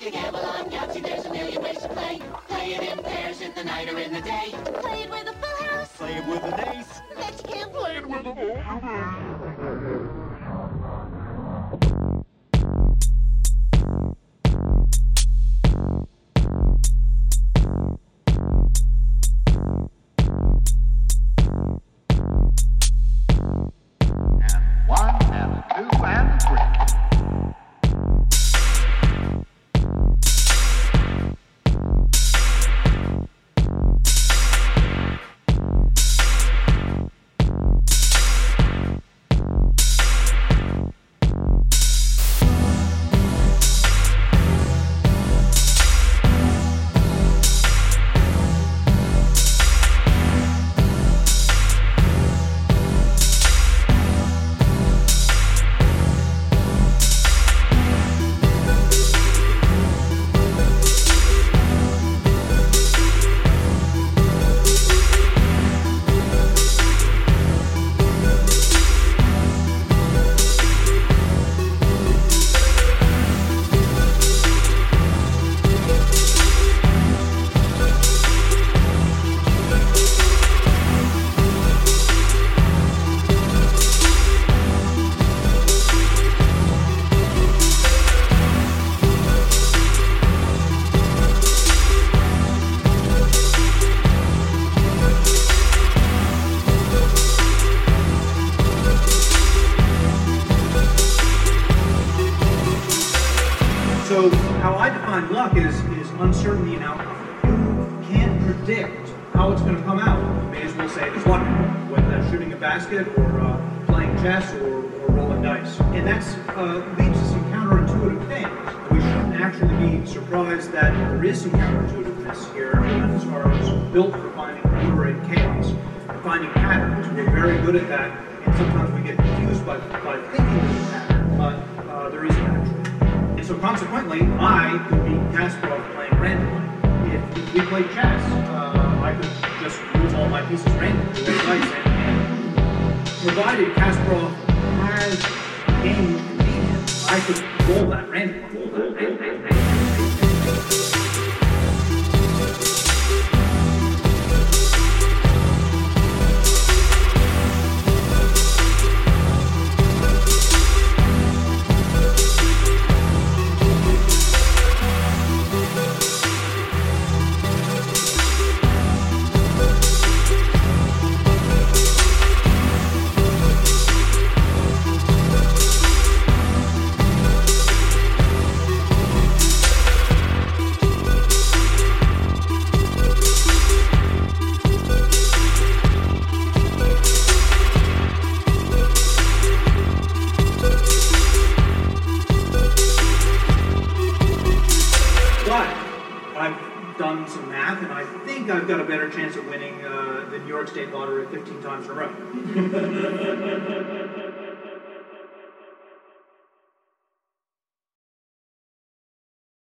Take a gamble on Yahtzee, there's a million ways to play. Play it in pairs in the night or in the day. Play it with a full house. Play it with an ace. Can't play it with a And I define luck is is uncertainty in outcome. You can't predict how it's going to come out. You may as well say it's luck, whether that's shooting a basket or uh, playing chess or, or rolling dice. And that's uh, leads to some counterintuitive things. We shouldn't actually be surprised that there is some counterintuitiveness here as far as built for finding order in chaos, finding patterns. We're very good at that, and sometimes we get confused by, by thinking there's a so consequently, I could be Kasparov playing randomly. If, we played chess, uh, I could just move all my pieces randomly and, and provided Kasparov I've some math, and I think I've got a better chance of winning uh, the New York State Lottery 15 times in a row.